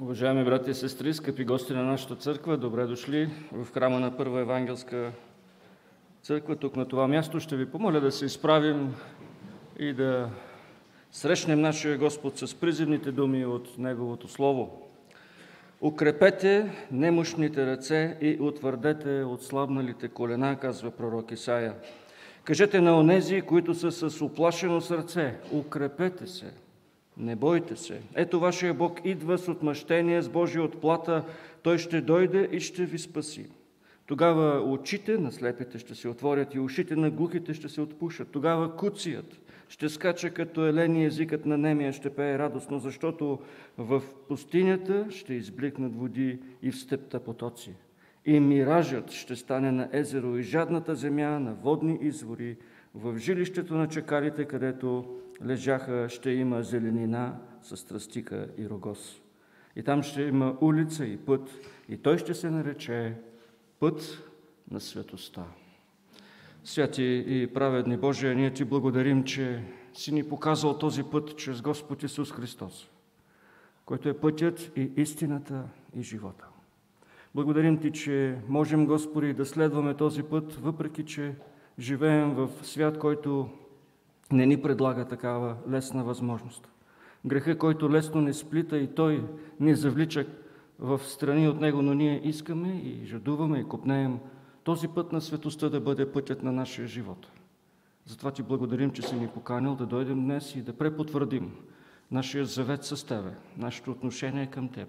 Уважаеми брати и сестри, скъпи гости на нашата църква, добре дошли в храма на Първа евангелска църква. Тук на това място ще ви помоля да се изправим и да срещнем нашия Господ с призивните думи от Неговото Слово. Укрепете немощните ръце и утвърдете отслабналите колена, казва пророк Исаия. Кажете на онези, които са с оплашено сърце, укрепете се – не бойте се. Ето вашия Бог идва с отмъщение, с Божия отплата. Той ще дойде и ще ви спаси. Тогава очите на слепите ще се отворят и ушите на глухите ще се отпушат. Тогава куцият ще скача като елени, езикът на немия ще пее радостно, защото в пустинята ще избликнат води и в степта потоци. И миражът ще стане на езеро и жадната земя на водни извори, в жилището на чакалите, където лежаха, ще има зеленина с тръстика и рогоз. И там ще има улица и път, и той ще се нарече път на светоста. Святи и праведни Божия, ние ти благодарим, че си ни показал този път чрез Господ Исус Христос, който е пътят и истината и живота. Благодарим ти, че можем, Господи, да следваме този път, въпреки че живеем в свят, който не ни предлага такава лесна възможност. Греха, който лесно не сплита и той ни завлича в страни от него, но ние искаме и жадуваме и купнеем този път на светостта да бъде пътят на нашия живот. Затова ти благодарим, че си ни поканил да дойдем днес и да препотвърдим нашия завет с Тебе, нашето отношение към Теб,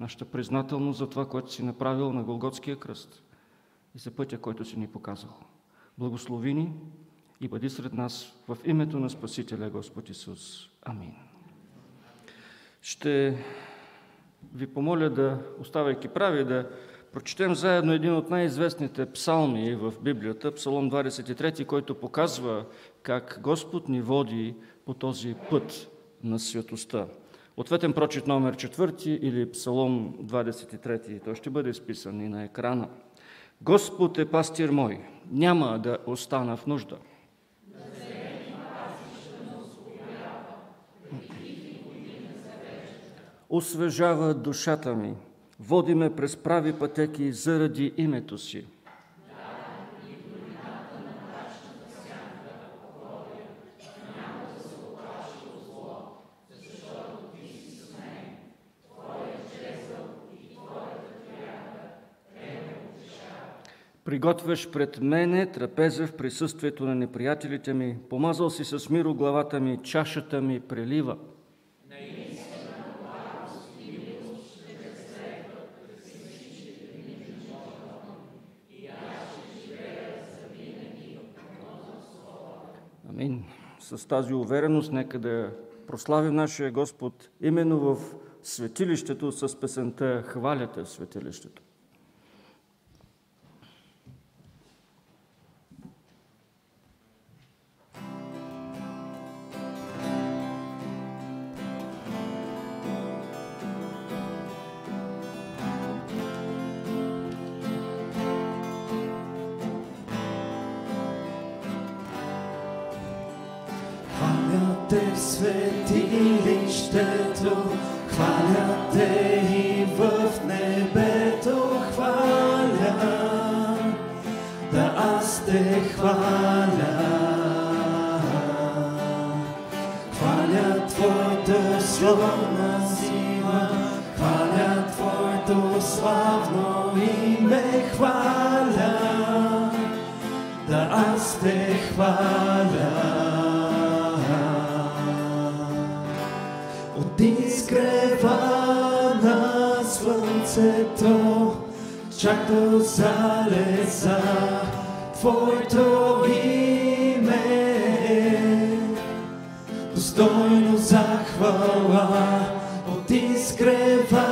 нашата признателност за това, което си направил на Голготския кръст и за пътя, който си ни показал. Благослови ни и бъди сред нас в името на Спасителя Господ Исус. Амин. Ще ви помоля да, оставайки прави, да прочетем заедно един от най-известните псалми в Библията, Псалом 23, който показва как Господ ни води по този път на святостта. Ответен прочит номер 4 или Псалом 23, той ще бъде изписан и на екрана. Господ е пастир мой, няма да остана в нужда. Освежава душата ми, води ме през прави пътеки заради името си. Приготвяш пред мене трапеза в присъствието на неприятелите ми, помазал си с миро главата ми, чашата ми прелива. Амин. С тази увереност нека да прославим нашия Господ именно в светилището с песента «Хваляте в светилището». В светилището, хваля те и в небето хваля, да аз те хваля. Хваля Твоето славна сила, хваля Твоето славно име, хваля, да аз те хваля. Изгрева на слънцето, чак до залеза Твоето име. Достойно захвала от изгрева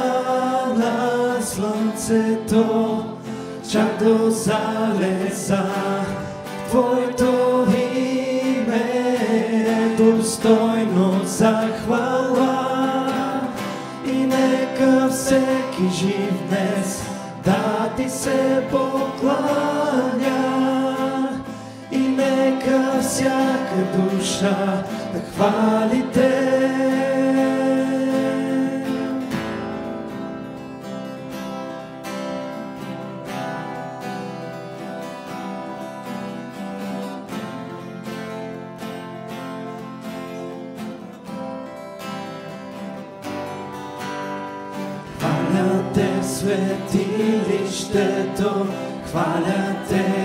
на слънцето, чак до залеза Твоето всеки жив днес да ти се покланя и нека всяка душа да хвали те. Светилището, хваля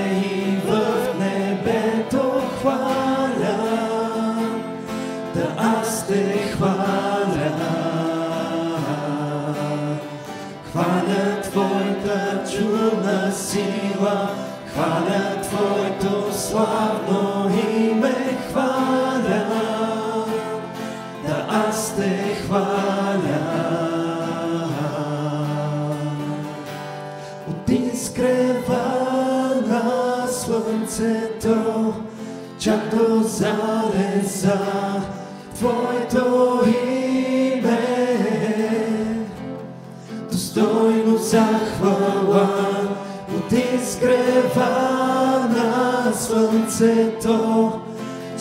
изгрева на слънцето,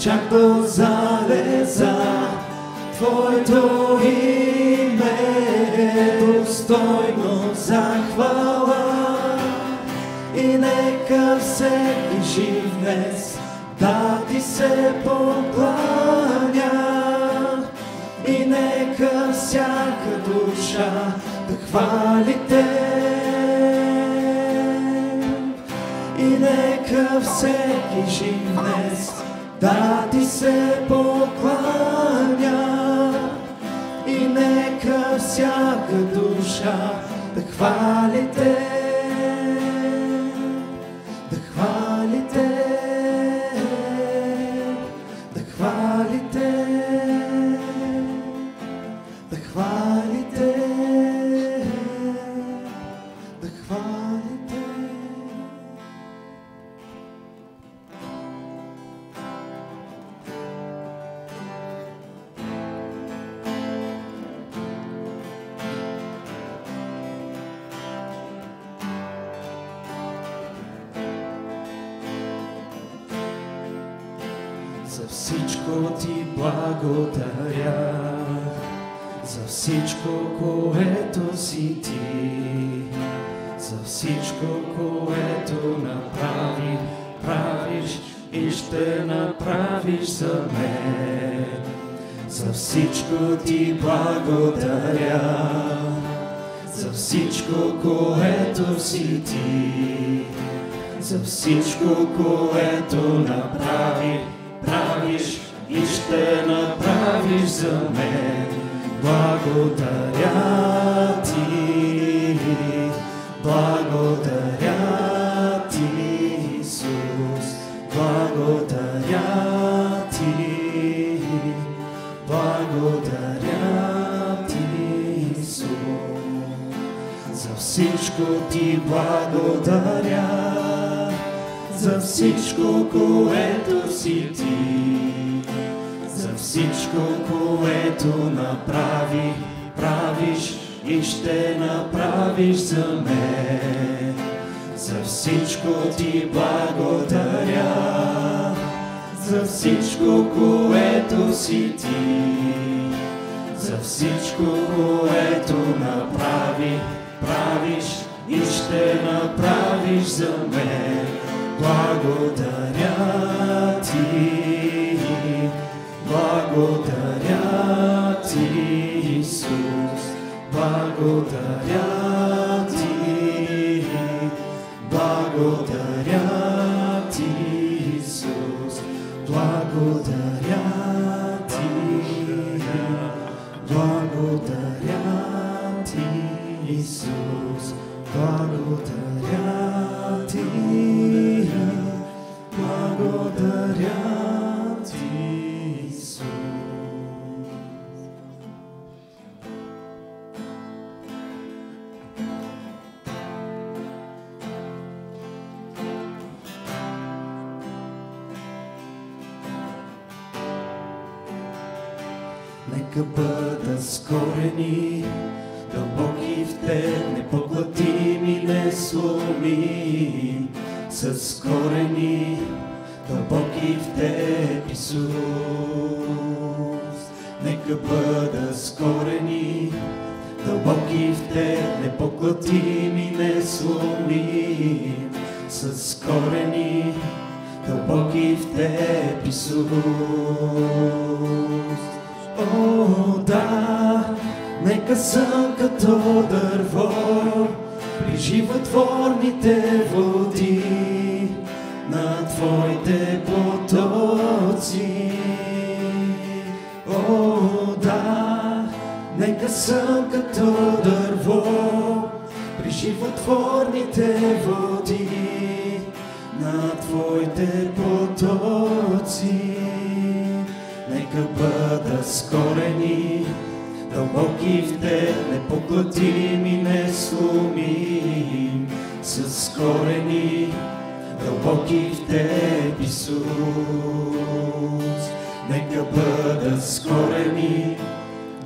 чак до залеза. Твоето име е достойно захвала и нека всеки жив днес да ти се покланя и нека всяка душа да хвали те. Нека всеки жив днес да ти се покланя и нека всяка душа да хвали те. Ще направиш за мен. За всичко ти благодаря, за всичко, което си ти, за всичко, което направи, правиш и ще направиш за мен. Благодаря ти, благодаря благодаря ти, благодаря ти, Исус. За всичко ти благодаря, за всичко, което си ти, за всичко, което направи, правиш и ще направиш за мен. За всичко ти благодаря, за всичко, което си ти, за всичко, което направи, правиш и ще направиш за мен. Благодаря ти, благодаря ти, Исус, благодаря ти, благодаря с корени, дълбоки в теб, Исус. Нека бъда скорени, дълбоки в теб, непоглътими, несломи, с корени, дълбоки в теб, Исус. О, да, Нека съм като дърво при животворните води съм като дърво при животворните води на Твоите потоци. Нека бъда скорени, дълбоки в Те, непоклатими, несломим, с корени, дълбоки в Теб, Исус. Нека бъда скорени, дълбоки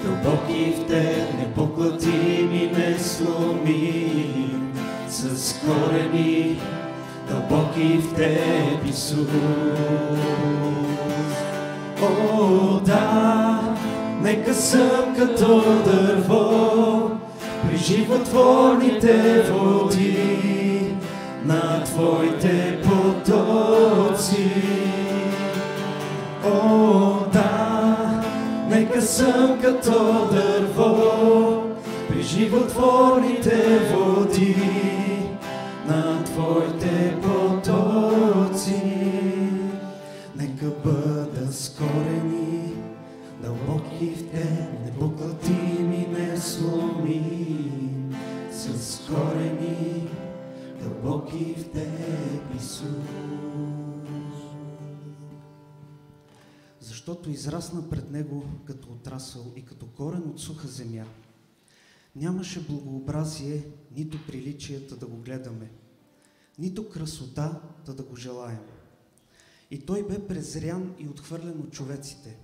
в Теб, непоклатими, несломим, с корени, дълбоки в Теб, Исус. О, да, нека съм като дърво при животворните води на Твоите потоци. О, нека съм като дърво при животворните води на Твоите потоци. Нека бъда скорени, дълбоки в Те, непоклатими, несломим, с корени, дълбоки в Теб, Исус. Защото израсна пред Него като отрасъл и като корен от суха земя. Нямаше благообразие, нито приличията да го гледаме, нито красота да го желаем. И той бе презрян и отхвърлен от човеците,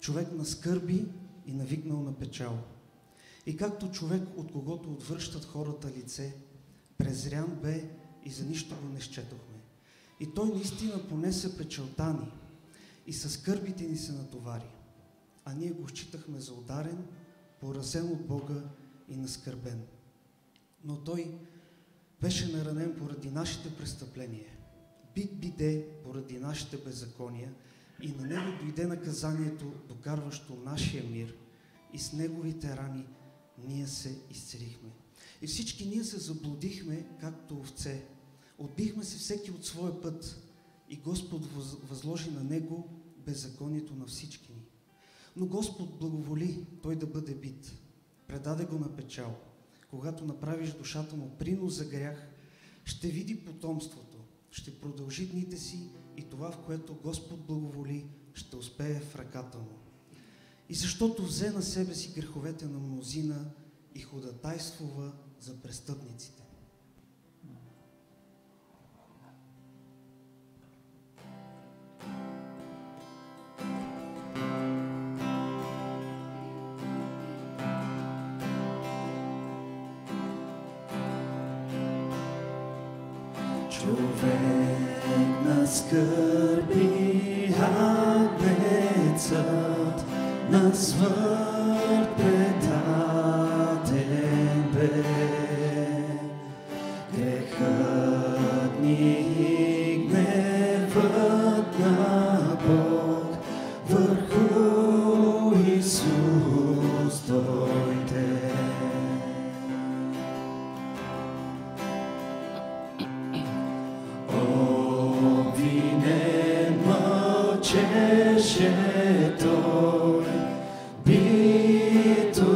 човек на скърби и навикнал на печал. И както човек, от когото отвръщат хората лице, презрян бе и за нищо го не счетохме. И той наистина понесе печалта ни и със скърбите ни се натовари. А ние го считахме за ударен, поразен от Бога и наскърбен. Но той беше наранен поради нашите престъпления бит биде поради нашите беззакония и на него дойде наказанието, докарващо нашия мир и с неговите рани ние се изцелихме. И всички ние се заблудихме, както овце. Отбихме се всеки от своя път и Господ възложи на него беззаконието на всички ни. Но Господ благоволи той да бъде бит. Предаде го на печал. Когато направиш душата му принос за грях, ще види потомството ще продължи дните си и това, в което Господ благоволи, ще успее в ръката му. И защото взе на себе си греховете на мнозина и ходатайствува за престъпниците.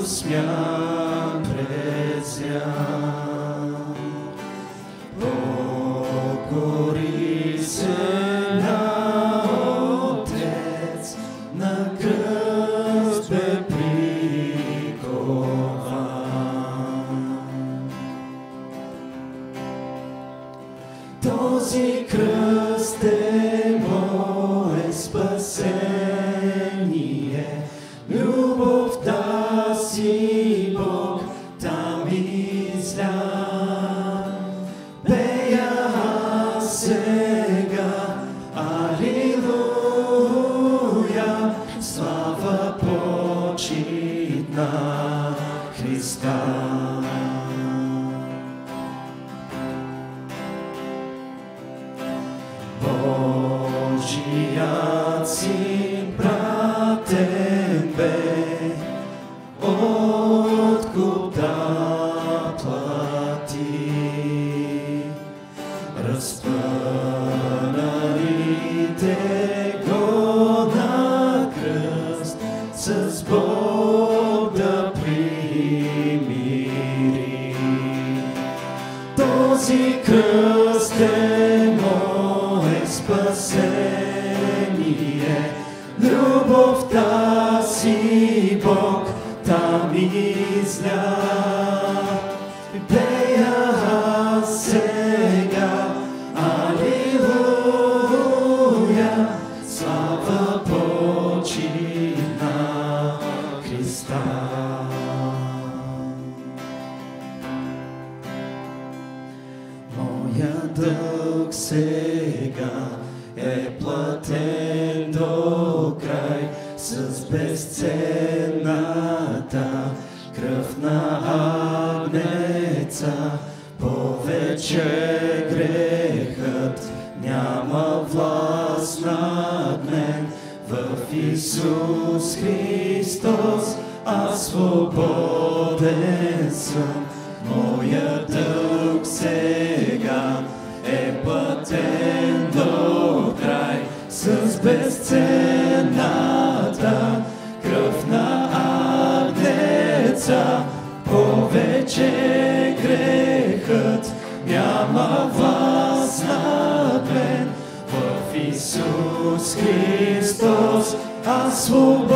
zmian, bez. на агнеца, повече грехът няма власт над мен. В Исус Христос аз свободен съм, моя дълг сега е пътен до край с безцел. gospel.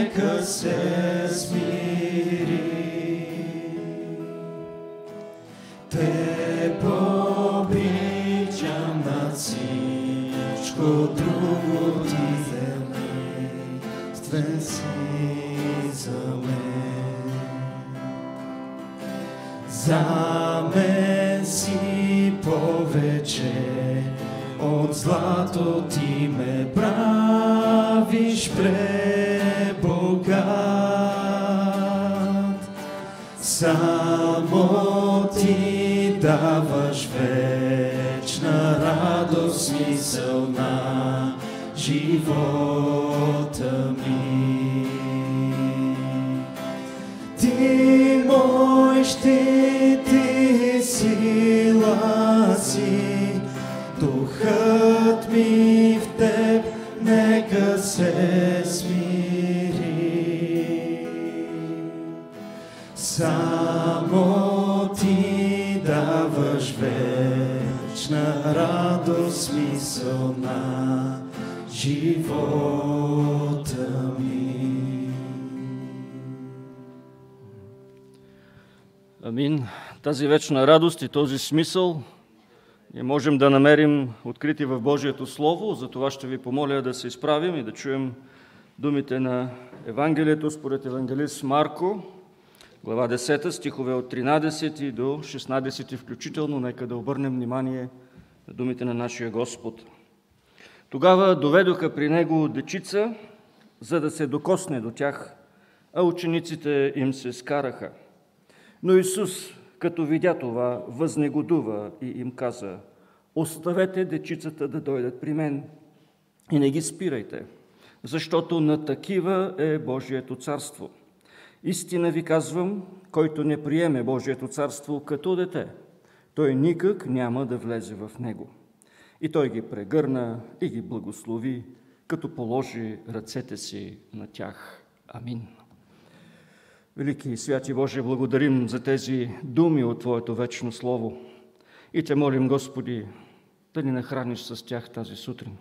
Нека се смири. Те обичам над всичко друго ти земствен си за мен. За мен си повече от злато ти ме правиш пребогат. Само ти даваш вечна радост, смисъл на живота ми. Живота ми. Амин. Тази вечна радост и този смисъл ние можем да намерим открити в Божието Слово, затова ще ви помоля да се изправим и да чуем думите на Евангелието според евангелист Марко, глава 10, стихове от 13 до 16 включително. Нека да обърнем внимание на думите на нашия Господ. Тогава доведоха при него дечица, за да се докосне до тях, а учениците им се скараха. Но Исус, като видя това, възнегодува и им каза, оставете дечицата да дойдат при мен и не ги спирайте, защото на такива е Божието царство. Истина ви казвам, който не приеме Божието царство като дете, той никак няма да влезе в него. И той ги прегърна и ги благослови, като положи ръцете си на тях. Амин. Велики и святи Боже, благодарим за тези думи от Твоето вечно Слово и Те молим, Господи, да ни нахраниш с тях тази сутрин.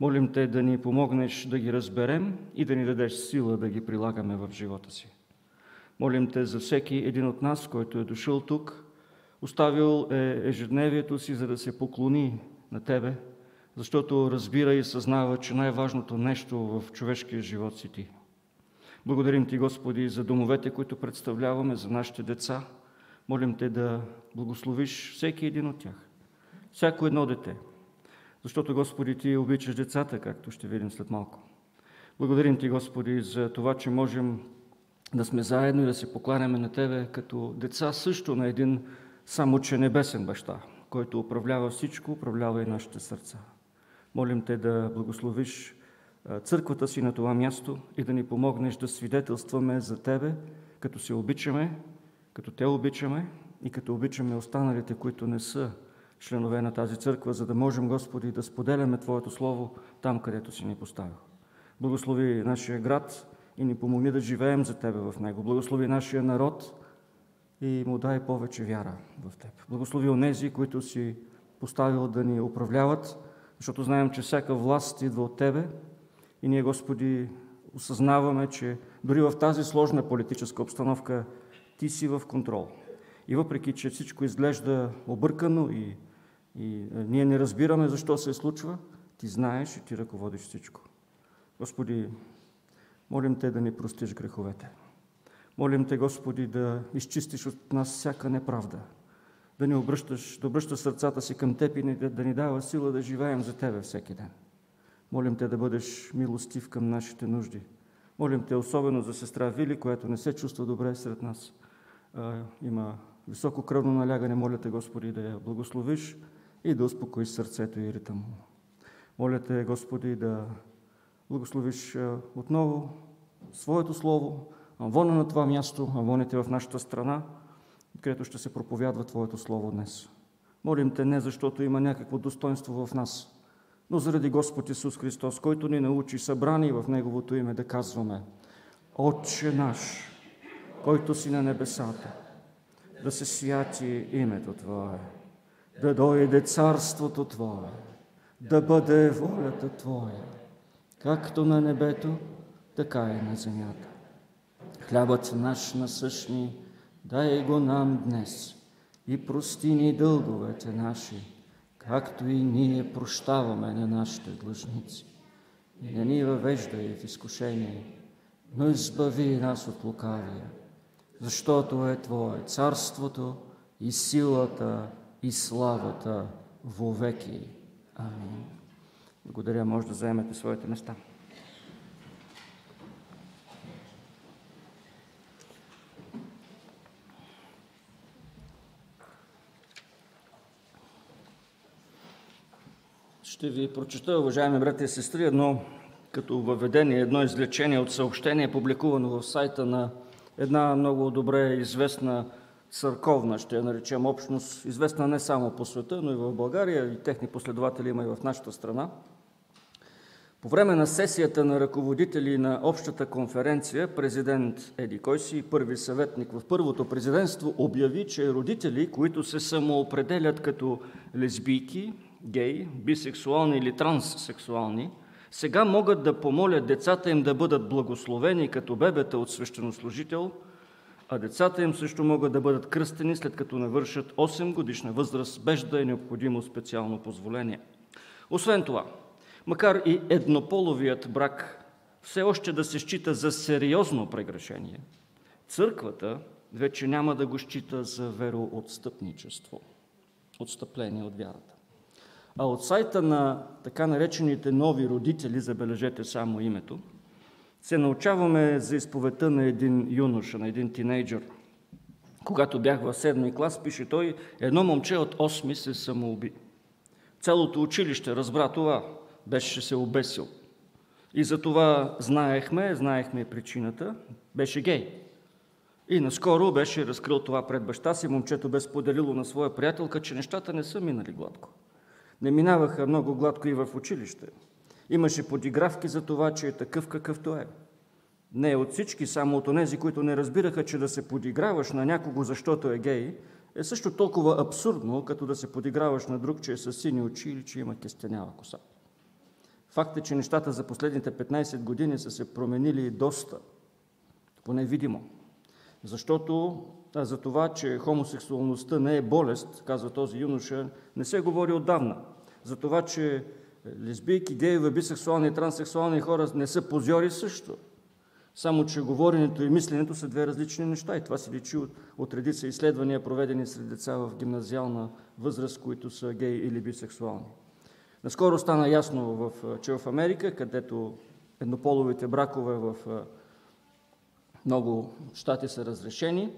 Молим Те да ни помогнеш да ги разберем и да ни дадеш сила да ги прилагаме в живота си. Молим Те за всеки един от нас, който е дошъл тук, оставил е ежедневието си, за да се поклони на Тебе, защото разбира и съзнава, че най-важното нещо в човешкия живот си Ти. Благодарим Ти, Господи, за домовете, които представляваме, за нашите деца. Молим Те да благословиш всеки един от тях, всяко едно дете, защото, Господи, Ти обичаш децата, както ще видим след малко. Благодарим Ти, Господи, за това, че можем да сме заедно и да се покланяме на Тебе като деца също на един само, че небесен баща, който управлява всичко, управлява и нашите сърца. Молим Те да благословиш църквата си на това място и да ни помогнеш да свидетелстваме за Тебе, като се обичаме, като Те обичаме и като обичаме останалите, които не са членове на тази църква, за да можем, Господи, да споделяме Твоето Слово там, където си ни поставил. Благослови нашия град и ни помогни да живеем за Тебе в него. Благослови нашия народ и му дай повече вяра в Теб. Благослови онези, които си поставил да ни управляват, защото знаем, че всяка власт идва от Тебе и ние, Господи, осъзнаваме, че дори в тази сложна политическа обстановка Ти си в контрол. И въпреки, че всичко изглежда объркано и, и ние не разбираме защо се случва, Ти знаеш и Ти ръководиш всичко. Господи, молим Те да ни простиш греховете. Молим Те, Господи, да изчистиш от нас всяка неправда, да ни обръщаш, да обръщаш сърцата си към Теб и да ни дава сила да живеем за Тебе всеки ден. Молим Те да бъдеш милостив към нашите нужди. Молим Те особено за сестра Вили, която не се чувства добре сред нас. А, има високо кръвно налягане. Моля Те, Господи, да я благословиш и да успокоиш сърцето и ритъм. Моля Те, Господи, да благословиш отново Своето Слово, амвона на това място, амвоните в нашата страна, където ще се проповядва Твоето Слово днес. Молим Те не защото има някакво достоинство в нас, но заради Господ Исус Христос, който ни научи събрани в Неговото име да казваме Отче наш, който си на небесата, да се святи името Твое, да дойде царството Твое, да бъде волята Твоя, както на небето, така и на земята. Хлябът наш насъщни, дай го нам днес и прости ни дълговете наши, както и ние прощаваме на нашите длъжници. И не ни въвеждай в изкушение, но избави нас от лукавия, защото е Твое царството и силата и славата вовеки. Амин. Благодаря, може да заемете своите места. Ще ви прочета, уважаеми брати и сестри, едно като въведение, едно извлечение от съобщение, публикувано в сайта на една много добре известна църковна, ще я наречем общност, известна не само по света, но и в България, и техни последователи има и в нашата страна. По време на сесията на ръководители на общата конференция, президент Еди Койси, първи съветник в първото президентство, обяви, че родители, които се самоопределят като лесбийки, гей, бисексуални или транссексуални, сега могат да помолят децата им да бъдат благословени като бебета от свещенослужител, а децата им също могат да бъдат кръстени след като навършат 8 годишна възраст, без да е необходимо специално позволение. Освен това, макар и еднополовият брак все още да се счита за сериозно прегрешение, църквата вече няма да го счита за вероотстъпничество, отстъпление от вярата. А от сайта на така наречените нови родители, забележете само името, се научаваме за изповедта на един юноша, на един тинейджър. Когато бях в седми клас, пише той, едно момче от 8 се самоуби. Цялото училище разбра това, беше се обесил. И за това знаехме, знаехме причината, беше гей. И наскоро беше разкрил това пред баща си, момчето бе споделило на своя приятелка, че нещата не са минали гладко не минаваха много гладко и в училище. Имаше подигравки за това, че е такъв какъвто е. Не от всички, само от онези, които не разбираха, че да се подиграваш на някого, защото е гей, е също толкова абсурдно, като да се подиграваш на друг, че е със сини очи или че има кестенява коса. Факт е, че нещата за последните 15 години са се променили доста, поне видимо. Защото за това, че хомосексуалността не е болест, казва този юноша, не се говори отдавна. За това, че лесбийки, гееве, бисексуални и транссексуални хора не са позори също. Само, че говоренето и мисленето са две различни неща и това се личи от, от редица изследвания, проведени сред деца в гимназиална възраст, които са геи или бисексуални. Наскоро стана ясно, в, че в Америка, където еднополовите бракове в много щати са разрешени,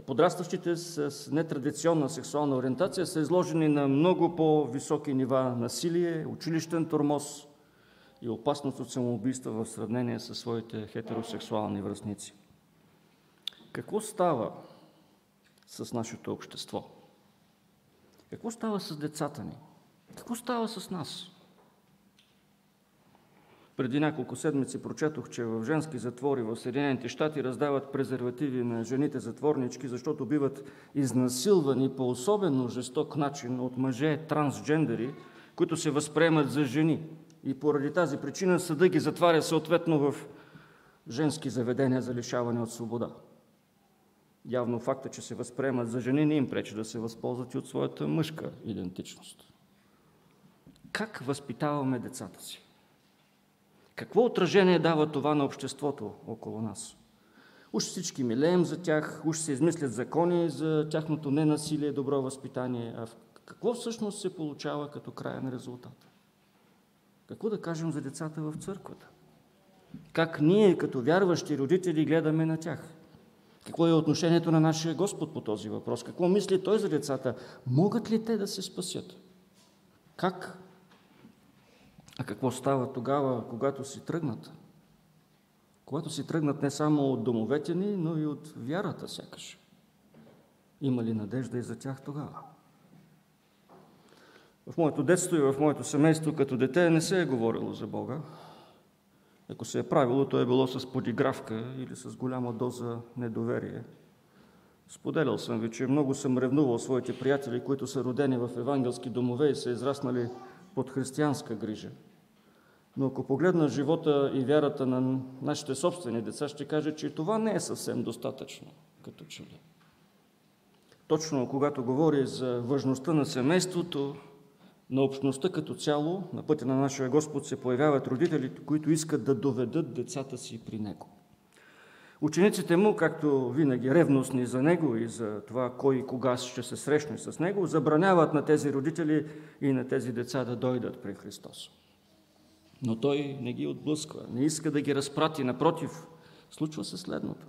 подрастващите с нетрадиционна сексуална ориентация са изложени на много по-високи нива насилие, училищен тормоз и опасност от самоубийства в сравнение с своите хетеросексуални връзници. Какво става с нашето общество? Какво става с децата ни? Какво става с нас? Преди няколко седмици прочетох, че в женски затвори в Съединените щати раздават презервативи на жените затворнички, защото биват изнасилвани по особено жесток начин от мъже трансджендери, които се възприемат за жени. И поради тази причина съда ги затваря съответно в женски заведения за лишаване от свобода. Явно факта, че се възприемат за жени, не им пречи да се възползват и от своята мъжка идентичност. Как възпитаваме децата си? Какво отражение дава това на обществото около нас? Уж всички милеем за тях, уж се измислят закони за тяхното ненасилие, добро възпитание. А какво всъщност се получава като крайен резултат? Какво да кажем за децата в църквата? Как ние, като вярващи родители, гледаме на тях? Какво е отношението на нашия Господ по този въпрос? Какво мисли Той за децата? Могат ли те да се спасят? Как а какво става тогава, когато си тръгнат? Когато си тръгнат не само от домовете ни, но и от вярата сякаш. Има ли надежда и за тях тогава? В моето детство и в моето семейство като дете не се е говорило за Бога. Ако се е правило, то е било с подигравка или с голяма доза недоверие. Споделял съм ви, че много съм ревнувал своите приятели, които са родени в евангелски домове и са израснали под християнска грижа. Но ако погледна живота и вярата на нашите собствени деца, ще кажа, че това не е съвсем достатъчно, като че ли. Точно когато говори за важността на семейството, на общността като цяло, на пътя на нашия Господ се появяват родителите, които искат да доведат децата си при Него. Учениците му, както винаги ревностни за него и за това кой и кога ще се срещне с него, забраняват на тези родители и на тези деца да дойдат при Христос. Но той не ги отблъсква, не иска да ги разпрати. Напротив, случва се следното.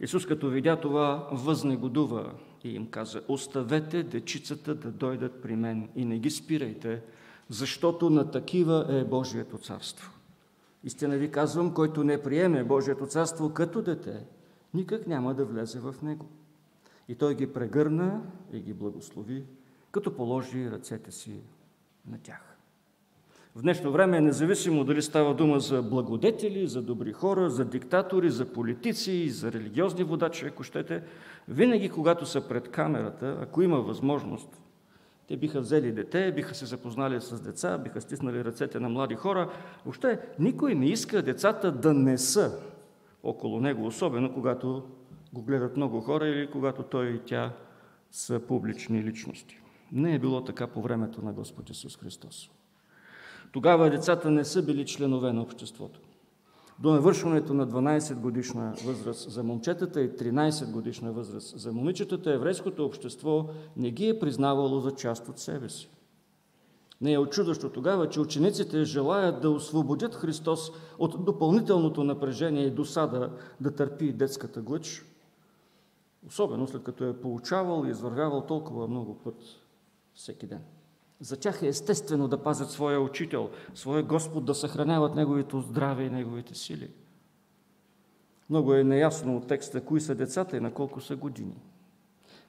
Исус, като видя това, възнегодува и им каза, оставете дечицата да дойдат при мен и не ги спирайте, защото на такива е Божието царство. Истина ви казвам, който не приеме Божието царство като дете, никак няма да влезе в него. И той ги прегърна и ги благослови, като положи ръцете си на тях. В днешно време, независимо дали става дума за благодетели, за добри хора, за диктатори, за политици, за религиозни водачи, ако щете, винаги, когато са пред камерата, ако има възможност, те биха взели дете, биха се запознали с деца, биха стиснали ръцете на млади хора. Въобще никой не иска децата да не са около него, особено когато го гледат много хора или когато той и тя са публични личности. Не е било така по времето на Господ Исус Христос. Тогава децата не са били членове на обществото. До навършването на 12 годишна възраст за момчетата и 13 годишна възраст за момичетата, еврейското общество не ги е признавало за част от себе си. Не е очудващо тогава, че учениците желаят да освободят Христос от допълнителното напрежение и досада да търпи детската глъч, особено след като е получавал и извървявал толкова много път всеки ден. За тях е естествено да пазят своя учител, своя Господ, да съхраняват неговото здраве и неговите сили. Много е неясно от текста кои са децата и на колко са години.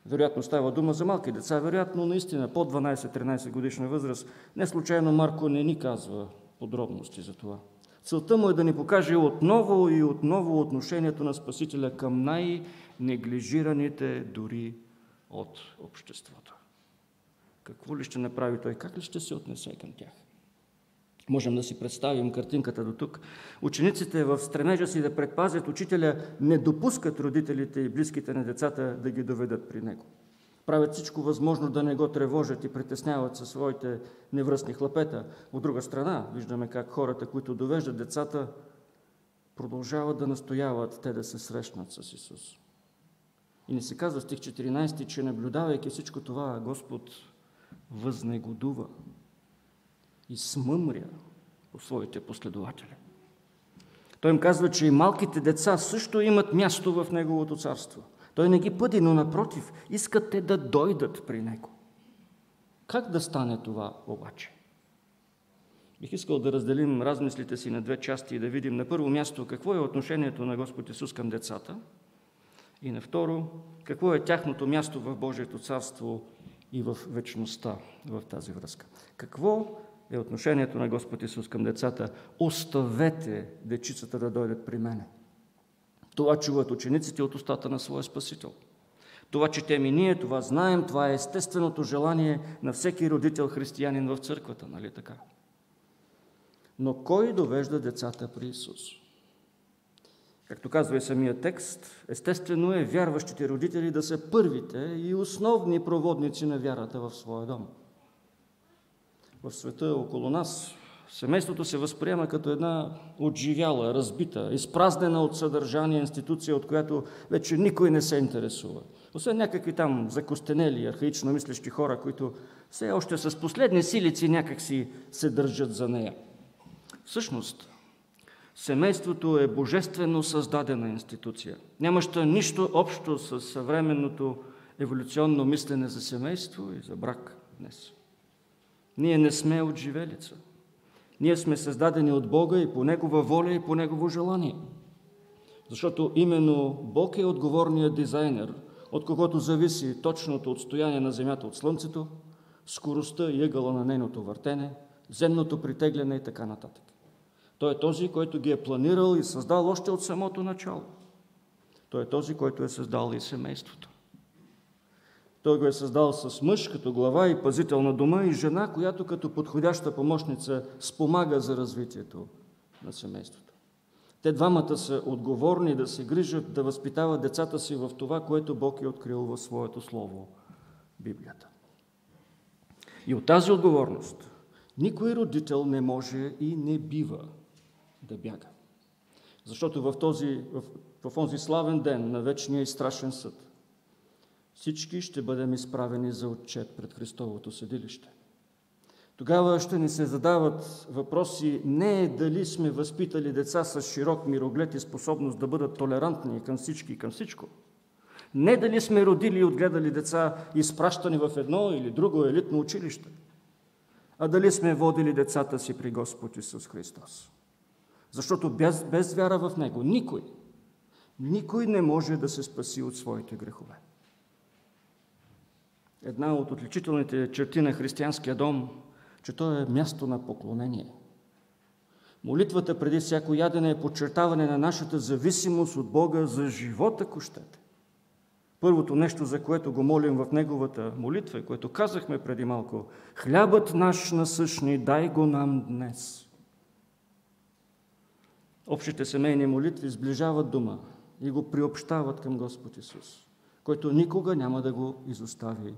Вероятно става дума за малки деца, вероятно наистина по 12-13 годишна възраст. Не случайно Марко не ни казва подробности за това. Целта му е да ни покаже отново и отново отношението на Спасителя към най-неглижираните дори от обществото. Какво ли ще направи той? Как ли ще се отнесе към тях? Можем да си представим картинката до тук. Учениците в стремежа си да предпазят учителя не допускат родителите и близките на децата да ги доведат при него. Правят всичко възможно да не го тревожат и притесняват със своите невръстни хлапета. От друга страна, виждаме как хората, които довеждат децата, продължават да настояват те да се срещнат с Исус. И не се казва в стих 14, че наблюдавайки всичко това, Господ възнегодува и смъмря по своите последователи. Той им казва, че и малките деца също имат място в Неговото царство. Той не ги пъди, но напротив, искат те да дойдат при Него. Как да стане това обаче? Бих искал да разделим размислите си на две части и да видим на първо място какво е отношението на Господ Исус към децата и на второ какво е тяхното място в Божието царство и в вечността в тази връзка. Какво е отношението на Господ Исус към децата? Оставете дечицата да дойдат при мене. Това чуват учениците от устата на своя Спасител. Това четем и ние, това знаем, това е естественото желание на всеки родител християнин в църквата, нали така? Но кой довежда децата при Исус? Както казва и самия текст, естествено е вярващите родители да са първите и основни проводници на вярата в своя дом. В света около нас семейството се възприема като една отживяла, разбита, изпразнена от съдържание институция, от която вече никой не се интересува. Освен някакви там закостенели, архаично мислещи хора, които все още с последни силици някакси се държат за нея. Всъщност, Семейството е божествено създадена институция, нямаща нищо общо с съвременното еволюционно мислене за семейство и за брак днес. Ние не сме от живелица. Ние сме създадени от Бога и по Негова воля и по Негово желание. Защото именно Бог е отговорният дизайнер, от когото зависи точното отстояние на Земята от Слънцето, скоростта и ъгъла на нейното въртене, земното притегляне и така нататък. Той е този, който ги е планирал и създал още от самото начало. Той е този, който е създал и семейството. Той го е създал с мъж като глава и пазител на дома и жена, която като подходяща помощница спомага за развитието на семейството. Те двамата са отговорни да се грижат, да възпитават децата си в това, което Бог е открил в своето Слово – Библията. И от тази отговорност никой родител не може и не бива да бяга. Защото в този, в, в този славен ден на вечния и страшен съд всички ще бъдем изправени за отчет пред Христовото съдилище. Тогава ще ни се задават въпроси не дали сме възпитали деца с широк мироглед и способност да бъдат толерантни към всички и към всичко. Не дали сме родили и отгледали деца, изпращани в едно или друго елитно училище, а дали сме водили децата си при Господ Исус Христос. Защото без, без вяра в Него никой, никой не може да се спаси от своите грехове. Една от отличителните черти на християнския дом, че то е място на поклонение. Молитвата преди всяко ядене е подчертаване на нашата зависимост от Бога за живота, ако щете. Първото нещо, за което го молим в Неговата молитва, което казахме преди малко, хлябът наш насъщни, дай го нам днес. Общите семейни молитви сближават дума и го приобщават към Господ Исус, който никога няма да го изостави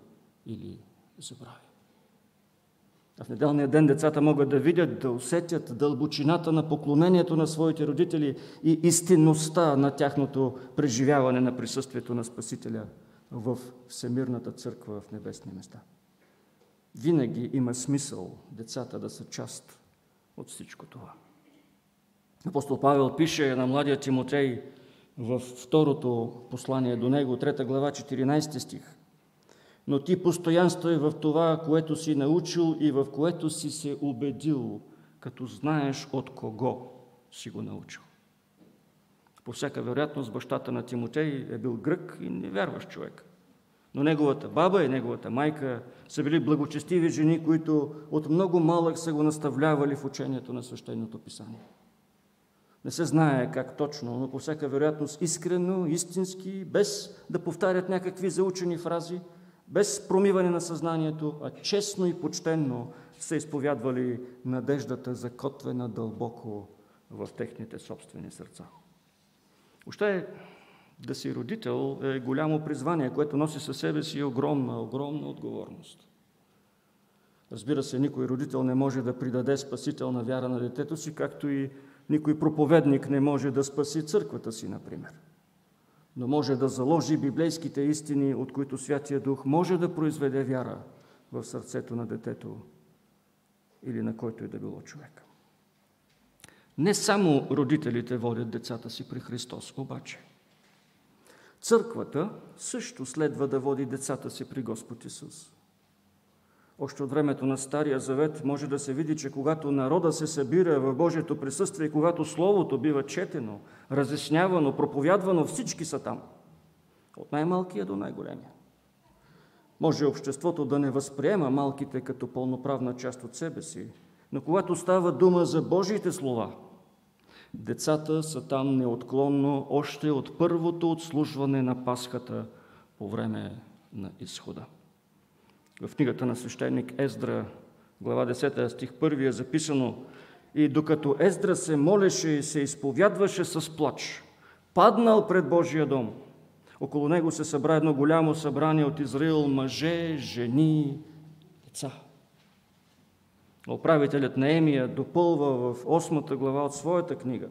или забрави. А в неделния ден децата могат да видят, да усетят дълбочината на поклонението на своите родители и истинността на тяхното преживяване на присъствието на Спасителя в Всемирната църква в небесни места. Винаги има смисъл децата да са част от всичко това. Апостол Павел пише на младия Тимотей в второто послание до него, трета глава, 14 стих но ти постоянствай в това, което си научил и в което си се убедил, като знаеш от кого си го научил. По всяка вероятност, бащата на Тимотей е бил грък и невярващ човек. Но неговата баба и неговата майка са били благочестиви жени, които от много малък са го наставлявали в учението на свещеното писание. Не се знае как точно, но по всяка вероятност искрено, истински, без да повтарят някакви заучени фрази – без промиване на съзнанието, а честно и почтенно са изповядвали надеждата, закотвена дълбоко в техните собствени сърца. Още да си родител е голямо призвание, което носи със себе си огромна, огромна отговорност. Разбира се, никой родител не може да придаде спасителна вяра на детето си, както и никой проповедник не може да спаси църквата си, например но може да заложи библейските истини, от които Святия Дух може да произведе вяра в сърцето на детето или на който и да било човек. Не само родителите водят децата си при Христос, обаче. Църквата също следва да води децата си при Господ Исус. Още от времето на Стария Завет може да се види, че когато народа се събира в Божието присъствие, когато Словото бива четено, разяснявано, проповядвано, всички са там. От най-малкия до най-големия. Може обществото да не възприема малките като пълноправна част от себе си, но когато става дума за Божиите слова, децата са там неотклонно още от първото отслужване на Пасхата по време на изхода. В книгата на свещеник Ездра, глава 10, стих 1 е записано И докато Ездра се молеше и се изповядваше с плач, паднал пред Божия дом, около него се събра едно голямо събрание от Израил, мъже, жени, деца. Управителят Емия допълва в 8 глава от своята книга.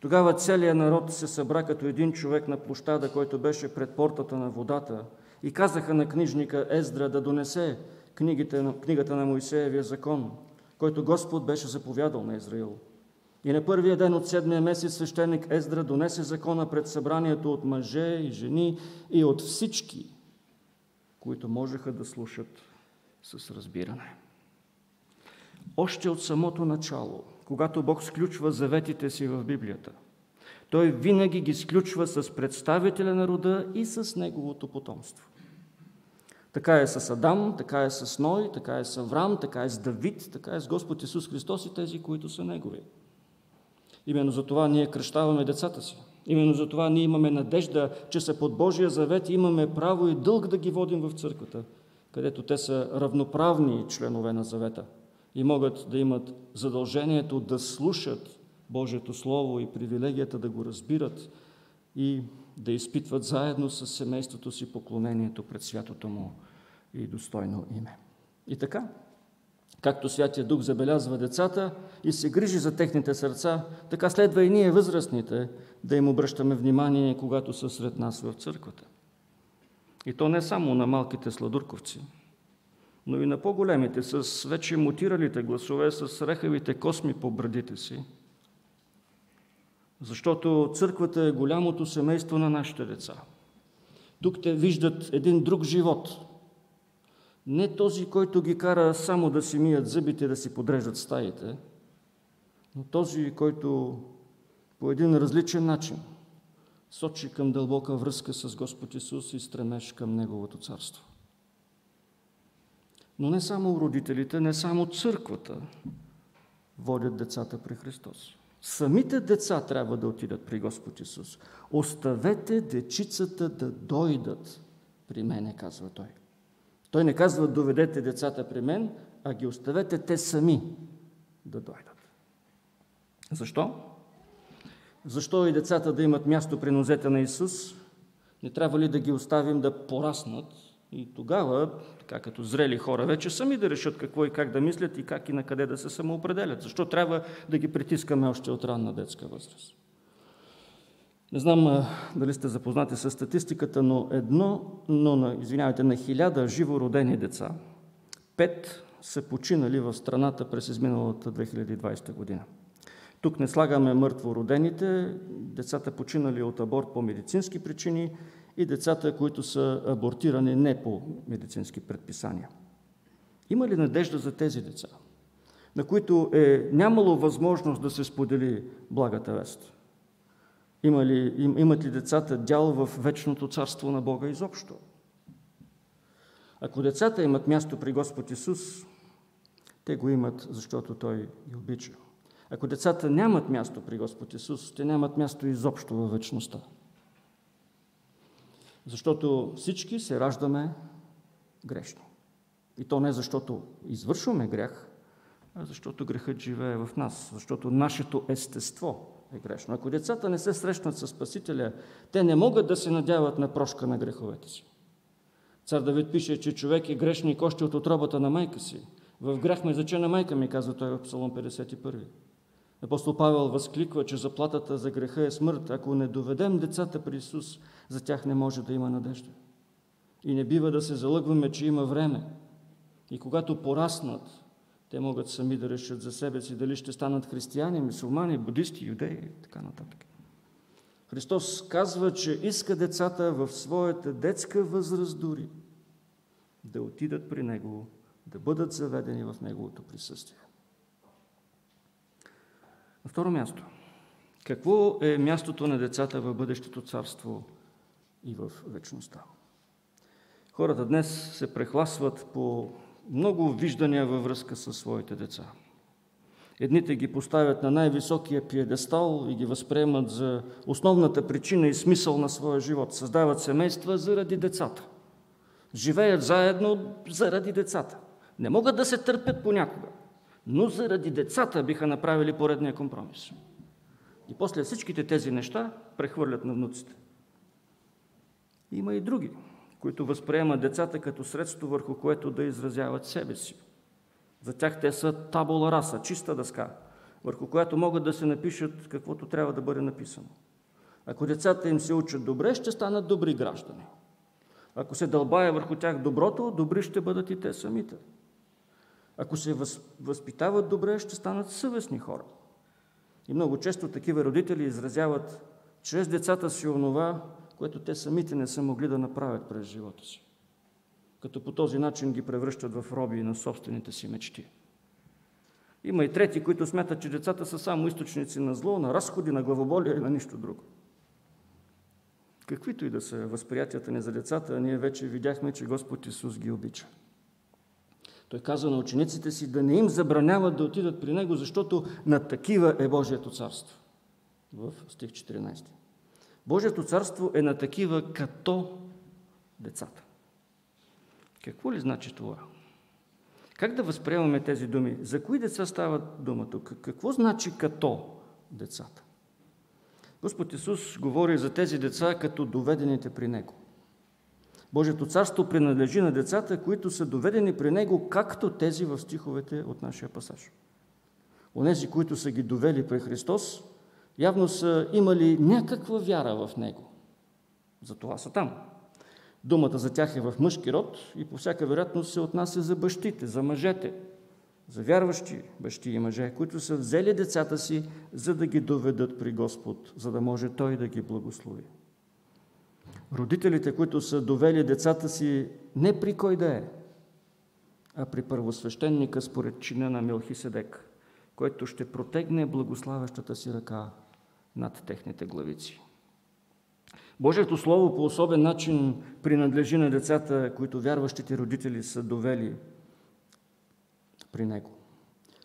Тогава целият народ се събра като един човек на площада, който беше пред портата на водата – и казаха на книжника Ездра да донесе книгите, книгата на Моисеевия закон, който Господ беше заповядал на Израил. И на първия ден от седмия месец свещеник Ездра донесе закона пред събранието от мъже и жени и от всички, които можеха да слушат с разбиране. Още от самото начало, когато Бог сключва заветите си в Библията, Той винаги ги сключва с представителя на рода и с неговото потомство. Така е с Адам, така е с Ной, така е с Авраам, така е с Давид, така е с Господ Исус Христос и тези, които са Негови. Именно за това ние кръщаваме децата си. Именно за това ние имаме надежда, че са под Божия завет и имаме право и дълг да ги водим в църквата, където те са равноправни членове на завета и могат да имат задължението да слушат Божието Слово и привилегията да го разбират и да изпитват заедно с семейството си поклонението пред святото му и достойно име. И така, както Святия Дух забелязва децата и се грижи за техните сърца, така следва и ние, възрастните, да им обръщаме внимание, когато са сред нас в църквата. И то не само на малките сладурковци, но и на по-големите, с вече мутиралите гласове, с рехавите косми по брадите си. Защото църквата е голямото семейство на нашите деца. Тук те виждат един друг живот. Не този, който ги кара само да си мият зъбите, да си подреждат стаите, но този, който по един различен начин сочи към дълбока връзка с Господ Исус и стремеж към Неговото царство. Но не само родителите, не само църквата водят децата при Христос. Самите деца трябва да отидат при Господ Исус. Оставете дечицата да дойдат при мене, казва Той. Той не казва, доведете децата при мен, а ги оставете те сами да дойдат. Защо? Защо и децата да имат място при нозете на Исус? Не трябва ли да ги оставим да пораснат и тогава, така като зрели хора, вече сами да решат какво и как да мислят и как и на къде да се самоопределят? Защо трябва да ги притискаме още от ранна детска възраст? Не знам дали сте запознати с статистиката, но едно, но на, извинявайте, на хиляда живородени деца, пет са починали в страната през изминалата 2020 година. Тук не слагаме мъртво родените, децата починали от аборт по медицински причини и децата, които са абортирани не по медицински предписания. Има ли надежда за тези деца, на които е нямало възможност да се сподели благата вест? Има ли, им, имат ли децата дял в вечното царство на Бога изобщо? Ако децата имат място при Господ Исус, те го имат, защото Той ги обича. Ако децата нямат място при Господ Исус, те нямат място изобщо във вечността. Защото всички се раждаме грешни. И то не защото извършваме грях, а защото грехът живее в нас, защото нашето естество е грешно. Ако децата не се срещнат с Спасителя, те не могат да се надяват на прошка на греховете си. Цар Давид пише, че човек е грешник още от отробата на майка си. В грях ме зачена майка ми, казва той в Псалом 51. Апостол Павел възкликва, че заплатата за греха е смърт. Ако не доведем децата при Исус, за тях не може да има надежда. И не бива да се залъгваме, че има време. И когато пораснат, те могат сами да решат за себе си дали ще станат християни, мусулмани, будисти, юдеи и така нататък. Христос казва, че иска децата в своята детска възраст дори да отидат при Него, да бъдат заведени в Неговото присъствие. На второ място, какво е мястото на децата в бъдещето царство и в вечността? Хората днес се прехласват по много виждания във връзка с своите деца. Едните ги поставят на най-високия пиедестал и ги възприемат за основната причина и смисъл на своя живот. Създават семейства заради децата. Живеят заедно заради децата. Не могат да се търпят понякога но заради децата биха направили поредния компромис. И после всичките тези неща прехвърлят на внуците. Има и други, които възприемат децата като средство, върху което да изразяват себе си. За тях те са табула раса, чиста дъска, върху която могат да се напишат каквото трябва да бъде написано. Ако децата им се учат добре, ще станат добри граждани. Ако се дълбая върху тях доброто, добри ще бъдат и те самите. Ако се възпитават добре, ще станат съвестни хора. И много често такива родители изразяват чрез децата си онова, което те самите не са могли да направят през живота си. Като по този начин ги превръщат в роби на собствените си мечти. Има и трети, които смятат, че децата са само източници на зло, на разходи, на главоболие и на нищо друго. Каквито и да са възприятията ни за децата, ние вече видяхме, че Господ Исус ги обича. Той казва на учениците си да не им забраняват да отидат при Него, защото на такива е Божието царство. В стих 14. Божието царство е на такива като децата. Какво ли значи това? Как да възприемаме тези думи? За кои деца става дума тук? Какво значи като децата? Господ Исус говори за тези деца като доведените при Него. Божието царство принадлежи на децата, които са доведени при Него, както тези в стиховете от нашия пасаж. Онези, които са ги довели при Христос, явно са имали някаква вяра в Него. Затова са там. Думата за тях е в мъжки род и по всяка вероятност се отнася за бащите, за мъжете, за вярващи бащи и мъже, които са взели децата си, за да ги доведат при Господ, за да може Той да ги благослови. Родителите, които са довели децата си не при кой да е, а при първосвещеника според чина на Мелхиседек, който ще протегне благославящата си ръка над техните главици. Божието Слово по особен начин принадлежи на децата, които вярващите родители са довели при Него.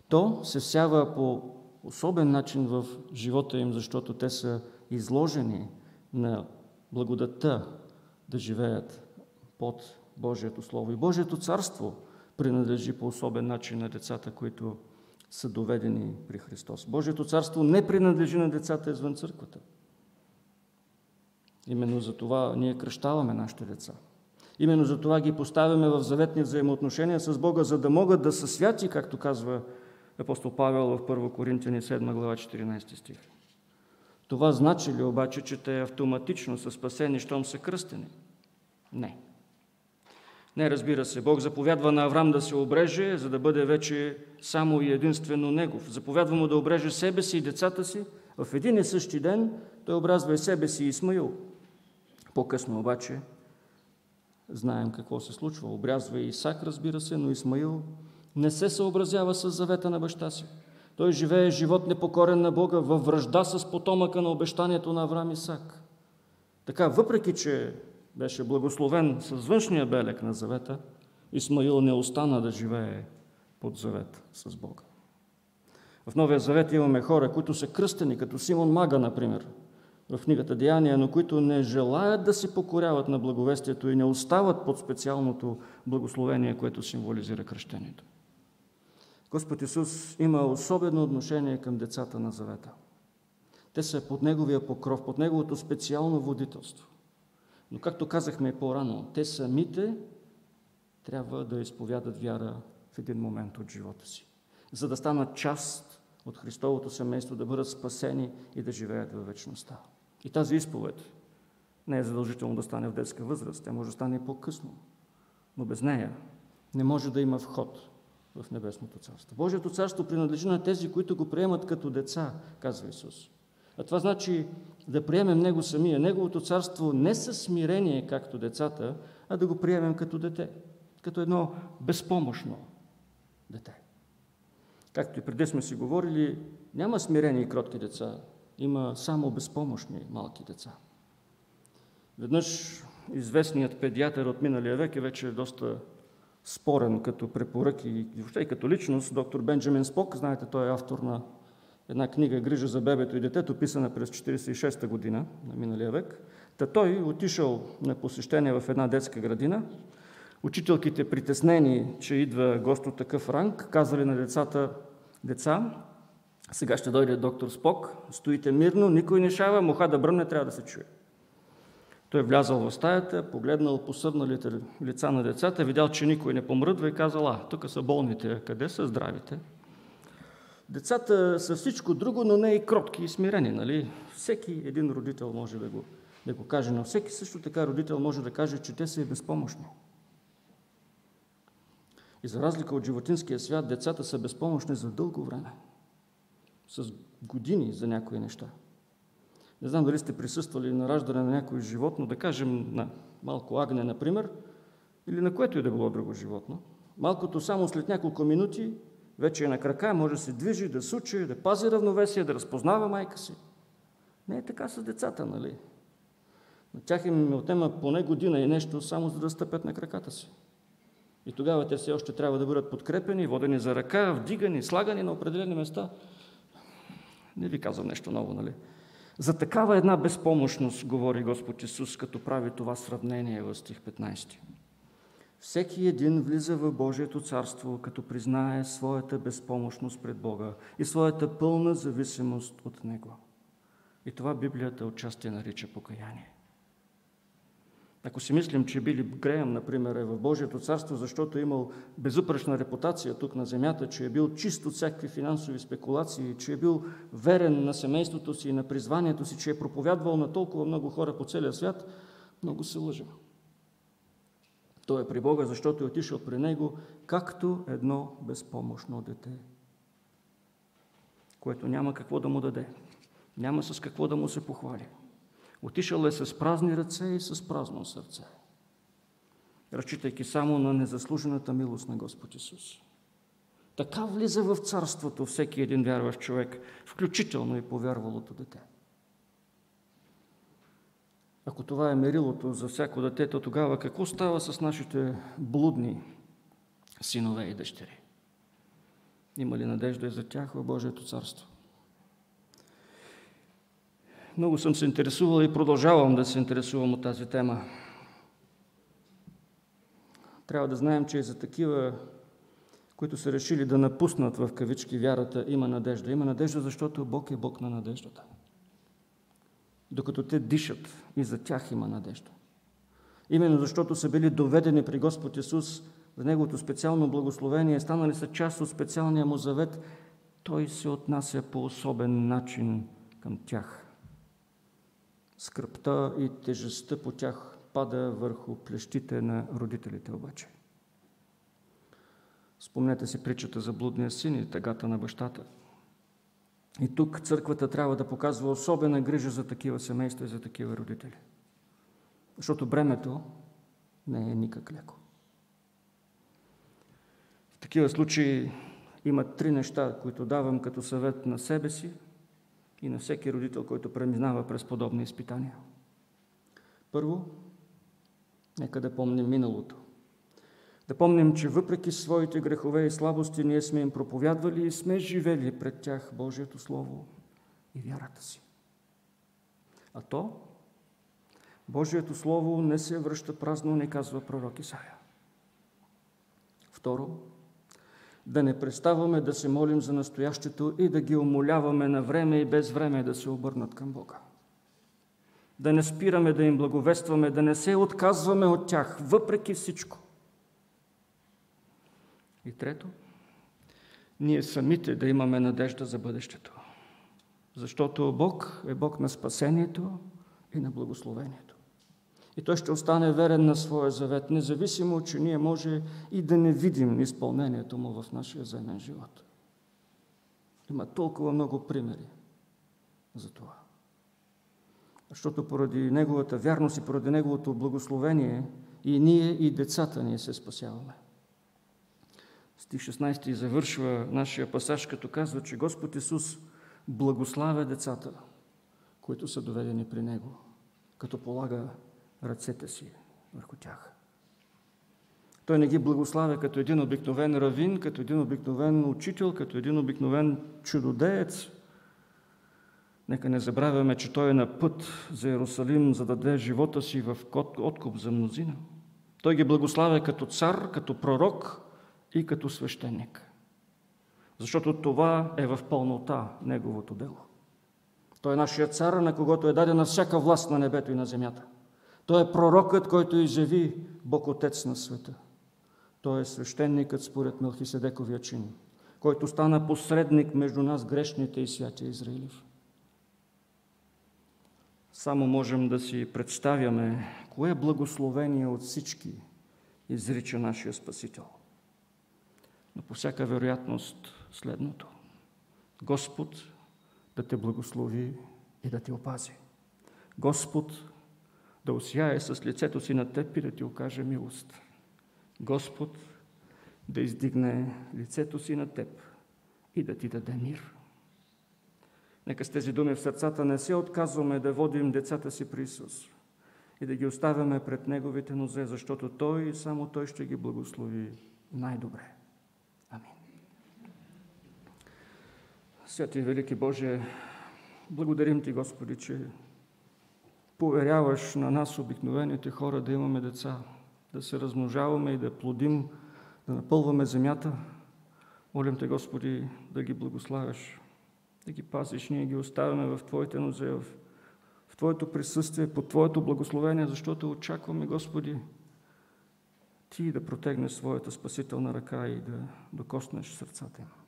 То се сява по особен начин в живота им, защото те са изложени на благодата да живеят под Божието Слово. И Божието Царство принадлежи по особен начин на децата, които са доведени при Христос. Божието Царство не принадлежи на децата извън църквата. Именно за това ние кръщаваме нашите деца. Именно за това ги поставяме в заветни взаимоотношения с Бога, за да могат да са святи, както казва апостол Павел в 1 Коринтияни 7 глава 14 стих. Това значи ли обаче, че те автоматично са спасени, щом са кръстени? Не. Не, разбира се, Бог заповядва на Авраам да се обреже, за да бъде вече само и единствено Негов. Заповядва му да обреже себе си и децата си. В един и същи ден той образва и себе си и Исмаил. По-късно обаче знаем какво се случва. Обрязва и Исак, разбира се, но Исмаил не се съобразява с завета на баща си. Той живее живот непокорен на Бога във връжда с потомъка на обещанието на Авраам Исак. Така, въпреки, че беше благословен с външния белек на завета, Исмаил не остана да живее под завет с Бога. В Новия завет имаме хора, които са кръстени, като Симон Мага, например, в книгата Деяния, но които не желаят да се покоряват на благовестието и не остават под специалното благословение, което символизира кръщението. Господ Исус има особено отношение към децата на завета. Те са под Неговия покров, под Неговото специално водителство. Но както казахме по-рано, те самите трябва да изповядат вяра в един момент от живота си, за да станат част от Христовото семейство, да бъдат спасени и да живеят във вечността. И тази изповед не е задължително да стане в детска възраст, тя може да стане и по-късно. Но без нея не може да има вход в Небесното царство. Божието царство принадлежи на тези, които го приемат като деца, казва Исус. А това значи да приемем Него самия, Неговото царство не със смирение, както децата, а да го приемем като дете, като едно безпомощно дете. Както и преди сме си говорили, няма смирени и кротки деца, има само безпомощни малки деца. Веднъж известният педиатър от миналия век е вече доста спорен като препоръки и въобще и като личност, доктор Бенджамин Спок, знаете, той е автор на една книга Грижа за бебето и детето, писана през 1946 година на миналия век. Та той отишъл на посещение в една детска градина. Учителките, притеснени, че идва гост от такъв ранг, казали на децата, деца, сега ще дойде доктор Спок, стоите мирно, никой не шава, муха да бръмне, трябва да се чуе. Той е влязал в стаята, погледнал посъдналите лица на децата, видял, че никой не помръдва и казал, а, тук са болните, къде са здравите? Децата са всичко друго, но не и кротки и смирени, нали? Всеки един родител може да го, да го каже, но всеки също така родител може да каже, че те са и безпомощни. И за разлика от животинския свят, децата са безпомощни за дълго време. С години за някои неща. Не знам дали сте присъствали на раждане на някой животно, да кажем на малко агне, например, или на което и да било друго животно. Малкото само след няколко минути вече е на крака, може да се движи, да сучи, да пази равновесие, да разпознава майка си. Не е така с децата, нали? На тях им отнема поне година и нещо, само за да стъпят на краката си. И тогава те все още трябва да бъдат подкрепени, водени за ръка, вдигани, слагани на определени места. Не ви казвам нещо ново, нали? За такава една безпомощност говори Господ Исус, като прави това сравнение в стих 15. Всеки един влиза в Божието царство, като признае своята безпомощност пред Бога и своята пълна зависимост от Него. И това Библията отчасти нарича покаяние. Ако си мислим, че Били Греем, например, е в Божието царство, защото е имал безупречна репутация тук на земята, че е бил чист от всякакви финансови спекулации, че е бил верен на семейството си и на призванието си, че е проповядвал на толкова много хора по целия свят, много се лъжа. Той е при Бога, защото е отишъл при Него, както едно безпомощно дете, което няма какво да му даде, няма с какво да му се похвали. Отишъл е с празни ръце и с празно сърце, разчитайки само на незаслужената милост на Господ Исус. Така влиза в царството всеки един вярващ човек, включително и повярвалото дете. Ако това е мерилото за всяко дете, то тогава какво става с нашите блудни синове и дъщери? Има ли надежда и за тях в Божието царство? Много съм се интересувал и продължавам да се интересувам от тази тема. Трябва да знаем, че и за такива, които са решили да напуснат в кавички вярата, има надежда. Има надежда, защото Бог е Бог на надеждата. Докато те дишат, и за тях има надежда. Именно защото са били доведени при Господ Исус за Неговото специално благословение, станали са част от специалния му завет, Той се отнася по особен начин към тях скръпта и тежестта по тях пада върху плещите на родителите обаче. Спомнете си притчата за блудния син и тъгата на бащата. И тук църквата трябва да показва особена грижа за такива семейства и за такива родители. Защото бремето не е никак леко. В такива случаи има три неща, които давам като съвет на себе си, и на всеки родител, който преминава през подобни изпитания. Първо, нека да помним миналото. Да помним, че въпреки своите грехове и слабости, ние сме им проповядвали и сме живели пред тях Божието Слово и вярата си. А то, Божието Слово не се връща празно, не казва пророк Исаия. Второ, да не преставаме да се молим за настоящето и да ги умоляваме на време и без време да се обърнат към Бога. Да не спираме да им благовестваме, да не се отказваме от тях, въпреки всичко. И трето, ние самите да имаме надежда за бъдещето. Защото Бог е Бог на спасението и на благословението. И той ще остане верен на своя завет, независимо, че ние може и да не видим изпълнението му в нашия земен живот. Има толкова много примери за това. Защото поради Неговата вярност и поради Неговото благословение и ние и децата ни се спасяваме. Стих 16 завършва нашия пасаж, като казва, че Господ Исус благославя децата, които са доведени при Него, като полага ръцете си върху тях. Той не ги благославя като един обикновен равин, като един обикновен учител, като един обикновен чудодеец. Нека не забравяме, че той е на път за Иерусалим, за да даде живота си в откуп за мнозина. Той ги благославя като цар, като пророк и като свещеник. Защото това е в пълнота неговото дело. Той е нашия цар, на когото е дадена всяка власт на небето и на земята – той е пророкът, който изяви Бог Отец на света. Той е свещеникът според Мелхиседековия чин, който стана посредник между нас, грешните и святия Израилев. Само можем да си представяме кое благословение от всички изрича нашия Спасител. Но по всяка вероятност следното. Господ да те благослови и да те опази. Господ да осяе с лицето си на теб и да ти окаже милост. Господ да издигне лицето си на теб и да ти даде мир. Нека с тези думи в сърцата не се отказваме да водим децата си при Исус и да ги оставяме пред Неговите нозе, защото Той и само Той ще ги благослови най-добре. Святи Велики Боже, Благодарим Ти, Господи, че поверяваш на нас, обикновените хора, да имаме деца, да се размножаваме и да плодим, да напълваме земята. Молим Те, Господи, да ги благославяш, да ги пазиш. Ние ги оставяме в Твоите нозе, в, Твоето присъствие, под Твоето благословение, защото очакваме, Господи, Ти да протегнеш своята спасителна ръка и да докоснеш сърцата им.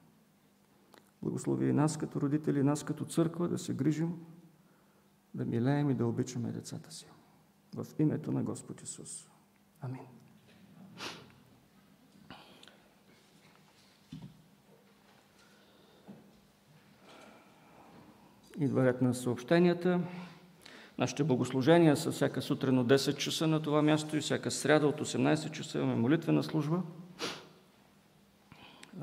Благослови и нас като родители, и нас като църква да се грижим, да милеем и да обичаме децата си. В името на Господ Исус. Амин. Идва ред на съобщенията. Нашите богослужения са всяка сутрин от 10 часа на това място и всяка сряда от 18 часа имаме молитвена служба.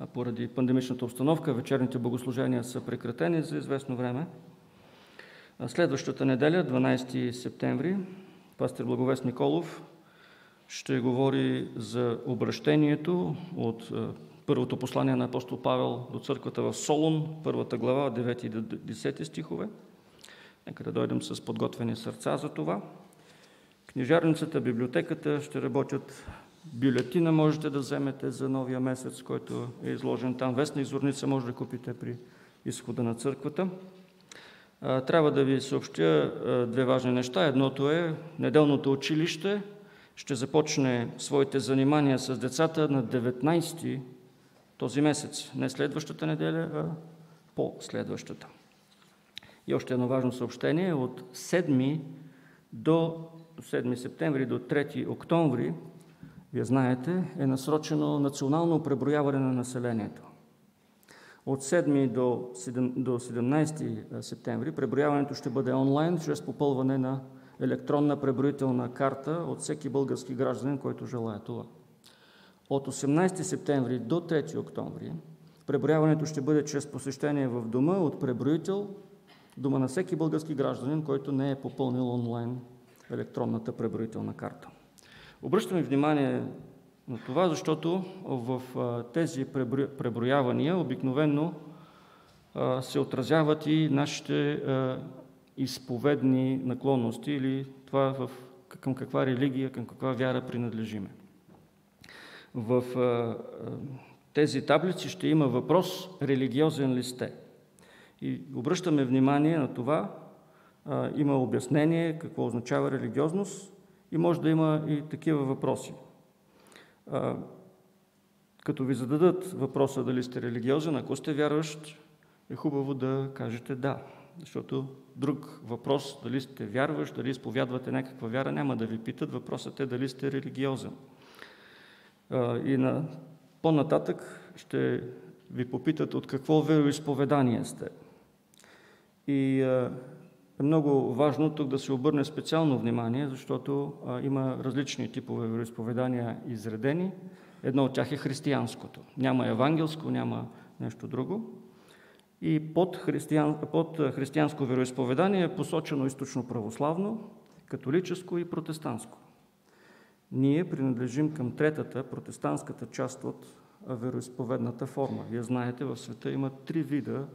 Поради пандемичната обстановка вечерните богослужения са прекратени за известно време. Следващата неделя, 12 септември, пастир Благовест Николов ще говори за обращението от първото послание на апостол Павел до църквата в Солун, първата глава, 9 и 10 стихове. Нека да дойдем с подготвени сърца за това. Книжарницата, библиотеката ще работят бюлетина можете да вземете за новия месец, който е изложен там. Вестник Зорница може да купите при изхода на църквата. Трябва да ви съобщя две важни неща. Едното е неделното училище ще започне своите занимания с децата на 19 този месец. Не следващата неделя, а по-следващата. И още едно важно съобщение. От 7 до 7 септември до 3 октомври вие знаете, е насрочено национално преброяване на населението. От 7 до 17 септември преброяването ще бъде онлайн, чрез попълване на електронна преброителна карта от всеки български гражданин, който желая това. От 18 септември до 3 октомври преброяването ще бъде чрез посещение в дома от преброител, дома на всеки български гражданин, който не е попълнил онлайн електронната преброителна карта. Обръщаме внимание на това, защото в тези преброявания обикновенно се отразяват и нашите изповедни наклонности или това в, към каква религия, към каква вяра принадлежиме. В тези таблици ще има въпрос религиозен ли сте. И обръщаме внимание на това, има обяснение какво означава религиозност и може да има и такива въпроси. А, като ви зададат въпроса дали сте религиозен, ако сте вярващ, е хубаво да кажете да. Защото друг въпрос, дали сте вярващ, дали изповядвате някаква вяра, няма да ви питат. Въпросът е дали сте религиозен. А, и на, по-нататък ще ви попитат от какво вероисповедание сте. И а, е много важно тук да се обърне специално внимание, защото а, има различни типове вероисповедания изредени. Едно от тях е християнското. Няма евангелско, няма нещо друго. И под, християн, под християнско вероисповедание е посочено източно православно, католическо и протестантско. Ние принадлежим към третата, протестантската част от вероисповедната форма. Вие знаете, в света има три вида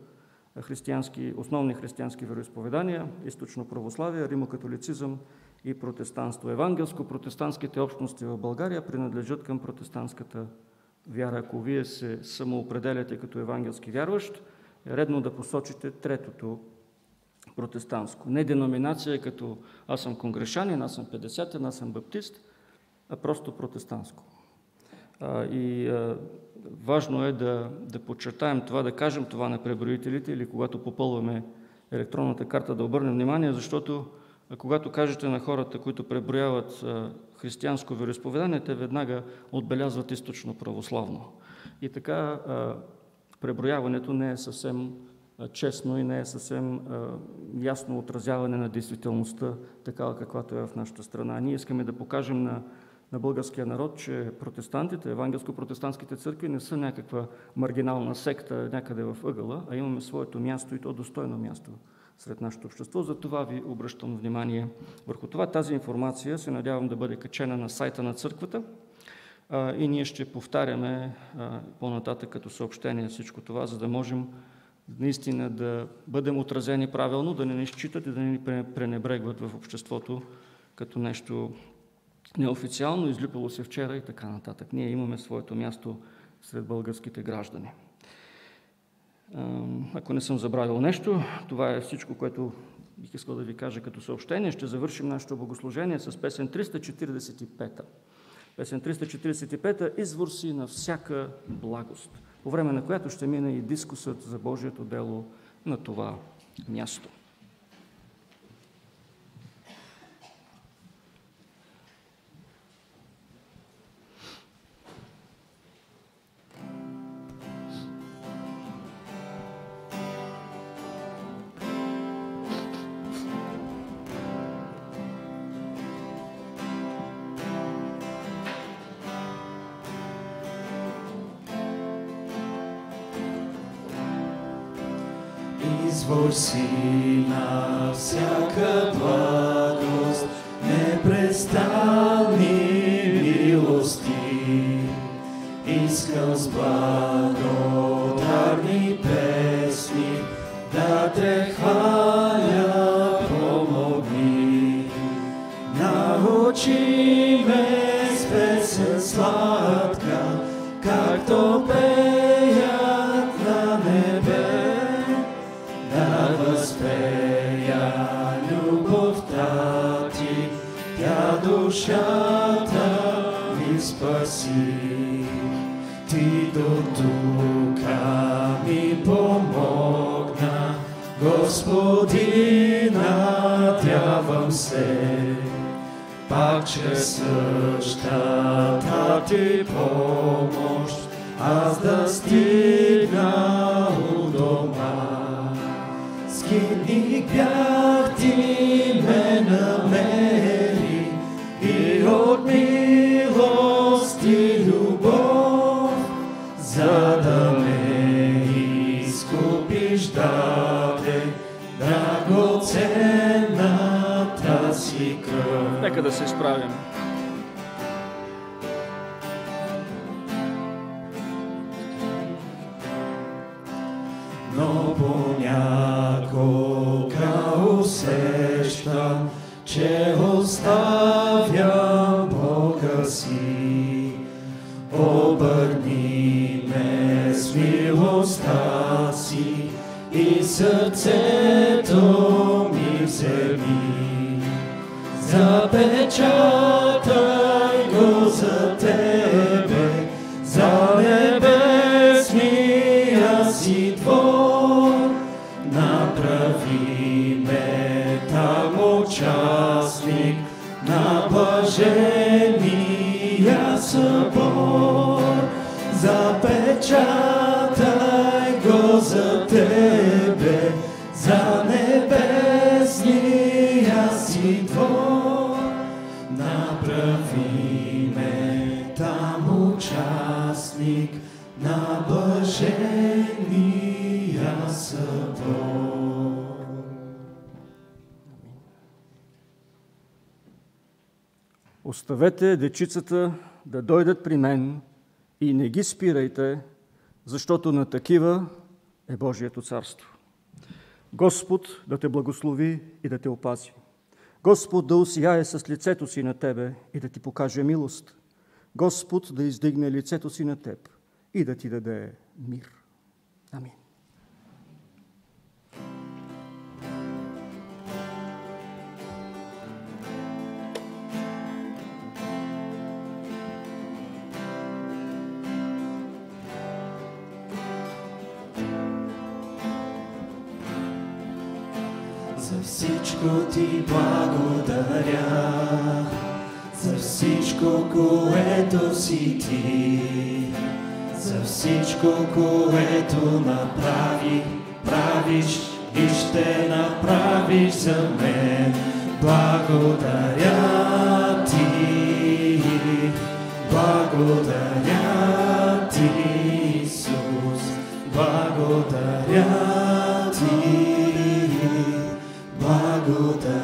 християнски, основни християнски вероисповедания – източно православие, римокатолицизъм и протестанство. Евангелско-протестантските общности в България принадлежат към протестантската вяра. Ако вие се самоопределяте като евангелски вярващ, е редно да посочите третото протестантско. Не деноминация като аз съм конгрешанин, аз съм 50 аз съм баптист, а просто протестантско. И важно е да, да подчертаем това, да кажем това на преброителите или когато попълваме електронната карта, да обърнем внимание, защото когато кажете на хората, които преброяват християнско вероисповедание, те веднага отбелязват източно православно. И така преброяването не е съвсем честно и не е съвсем ясно отразяване на действителността, такава каквато е в нашата страна. Ние искаме да покажем на на българския народ, че протестантите, евангелско-протестантските църкви не са някаква маргинална секта някъде в ъгъла, а имаме своето място и то достойно място сред нашето общество. За това ви обръщам внимание върху това. Тази информация се надявам да бъде качена на сайта на църквата и ние ще повтаряме по-нататък като съобщение всичко това, за да можем наистина да бъдем отразени правилно, да не ни считат и да не ни пренебрегват в обществото като нещо неофициално, излюпало се вчера и така нататък. Ние имаме своето място сред българските граждани. Ако не съм забравил нещо, това е всичко, което бих искал да ви кажа като съобщение. Ще завършим нашето богослужение с песен 345. Песен 345 извор си на всяка благост, по време на която ще мине и дискусът за Божието дело на това място. Извор на всяка благост, непрестанни милости. Искам с благодарни Господи, надявам се, пак чрез същата ти помощ, аз да стигна се изправим. но понякога усещам, че оставям Бога си. Обърни ме с милостта си и сърцето Запечатай го за Тебе, за небесния си двор. Направи ме там участник на блажения събор. Оставете дечицата да дойдат при мен и не ги спирайте, защото на такива е Божието царство. Господ да те благослови и да те опази. Господ да усияе с лицето си на тебе и да ти покаже милост. Господ да издигне лицето си на теб и да ти даде мир. Амин. Всичко ти благодаря, за всичко, което си ти, за всичко, което направи, правиш и ще направиш за мен. Благодаря ти, благодаря ти, Исус, благодаря luta.